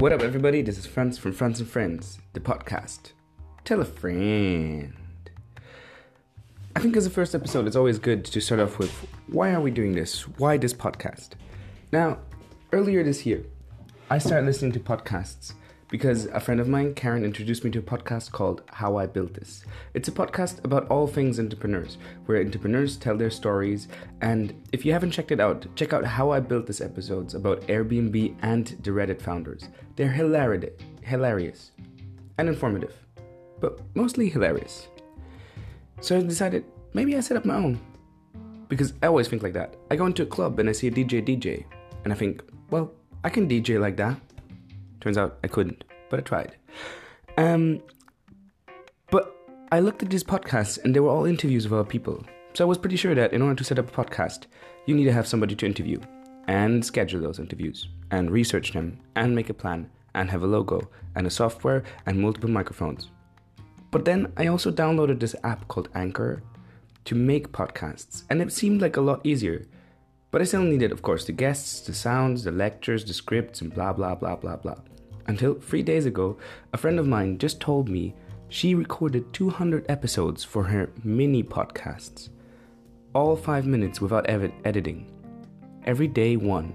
What up, everybody? This is Franz from Franz and Friends, the podcast. Tell a friend. I think as a first episode, it's always good to start off with why are we doing this? Why this podcast? Now, earlier this year, I started listening to podcasts because a friend of mine, Karen, introduced me to a podcast called How I Built This. It's a podcast about all things entrepreneurs, where entrepreneurs tell their stories. And if you haven't checked it out, check out How I Built This episodes about Airbnb and the Reddit founders. They're hilarious, hilarious and informative, but mostly hilarious. So I decided maybe I set up my own. Because I always think like that. I go into a club and I see a DJ DJ, and I think, well, I can DJ like that. Turns out I couldn't, but I tried. Um, but I looked at these podcasts and they were all interviews of other people. So I was pretty sure that in order to set up a podcast, you need to have somebody to interview and schedule those interviews and research them and make a plan and have a logo and a software and multiple microphones. But then I also downloaded this app called Anchor to make podcasts and it seemed like a lot easier. But I still needed, of course, the guests, the sounds, the lectures, the scripts, and blah blah blah blah blah. Until three days ago, a friend of mine just told me she recorded 200 episodes for her mini podcasts. All five minutes without ev- editing. Every day, one.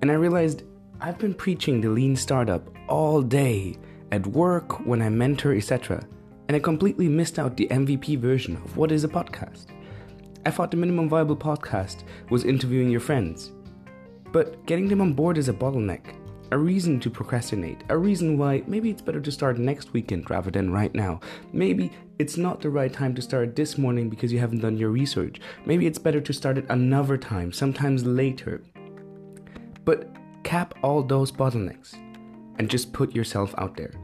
And I realized I've been preaching the lean startup all day, at work, when I mentor, etc. And I completely missed out the MVP version of what is a podcast. I thought the minimum viable podcast was interviewing your friends. But getting them on board is a bottleneck, a reason to procrastinate, a reason why maybe it's better to start next weekend rather than right now. Maybe it's not the right time to start this morning because you haven't done your research. Maybe it's better to start it another time, sometimes later. But cap all those bottlenecks and just put yourself out there.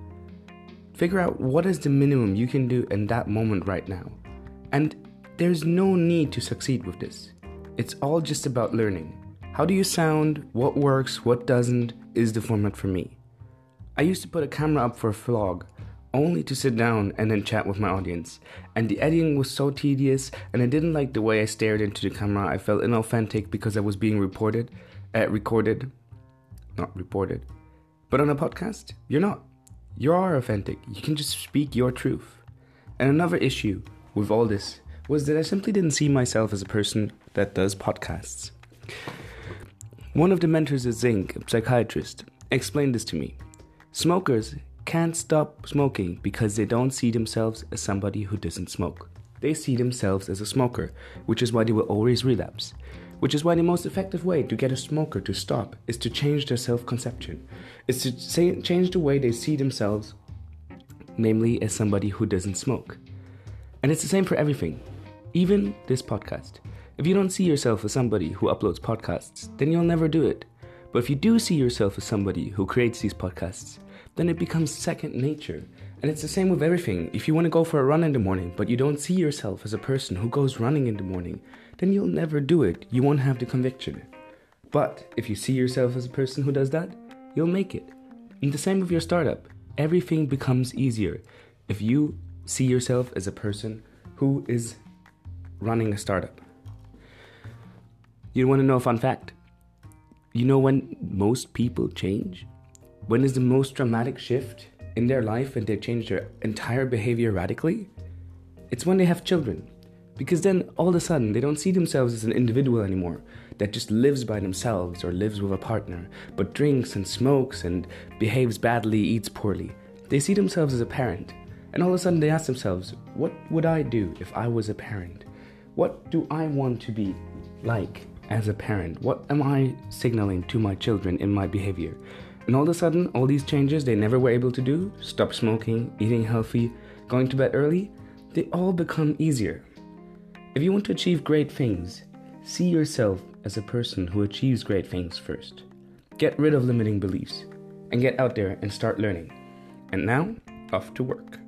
Figure out what is the minimum you can do in that moment right now. And there's no need to succeed with this. It's all just about learning. How do you sound? What works? What doesn't? Is the format for me. I used to put a camera up for a vlog, only to sit down and then chat with my audience. And the editing was so tedious, and I didn't like the way I stared into the camera. I felt inauthentic because I was being reported, uh, recorded, not reported. But on a podcast, you're not. You are authentic. You can just speak your truth. And another issue with all this was that I simply didn't see myself as a person that does podcasts. One of the mentors at Zinc, a psychiatrist, explained this to me. Smokers can't stop smoking because they don't see themselves as somebody who doesn't smoke. They see themselves as a smoker, which is why they will always relapse. Which is why the most effective way to get a smoker to stop is to change their self conception, is to say, change the way they see themselves, namely as somebody who doesn't smoke. And it's the same for everything, even this podcast. If you don't see yourself as somebody who uploads podcasts, then you'll never do it. But if you do see yourself as somebody who creates these podcasts, then it becomes second nature. And it's the same with everything. If you want to go for a run in the morning, but you don't see yourself as a person who goes running in the morning, then you'll never do it. You won't have the conviction. But if you see yourself as a person who does that, you'll make it. And the same with your startup. Everything becomes easier if you see yourself as a person who is running a startup. You want to know a fun fact? You know when most people change? When is the most dramatic shift in their life and they change their entire behavior radically? It's when they have children. Because then all of a sudden they don't see themselves as an individual anymore that just lives by themselves or lives with a partner, but drinks and smokes and behaves badly, eats poorly. They see themselves as a parent. And all of a sudden they ask themselves, what would I do if I was a parent? What do I want to be like as a parent? What am I signaling to my children in my behavior? And all of a sudden, all these changes they never were able to do stop smoking, eating healthy, going to bed early they all become easier. If you want to achieve great things, see yourself as a person who achieves great things first. Get rid of limiting beliefs and get out there and start learning. And now, off to work.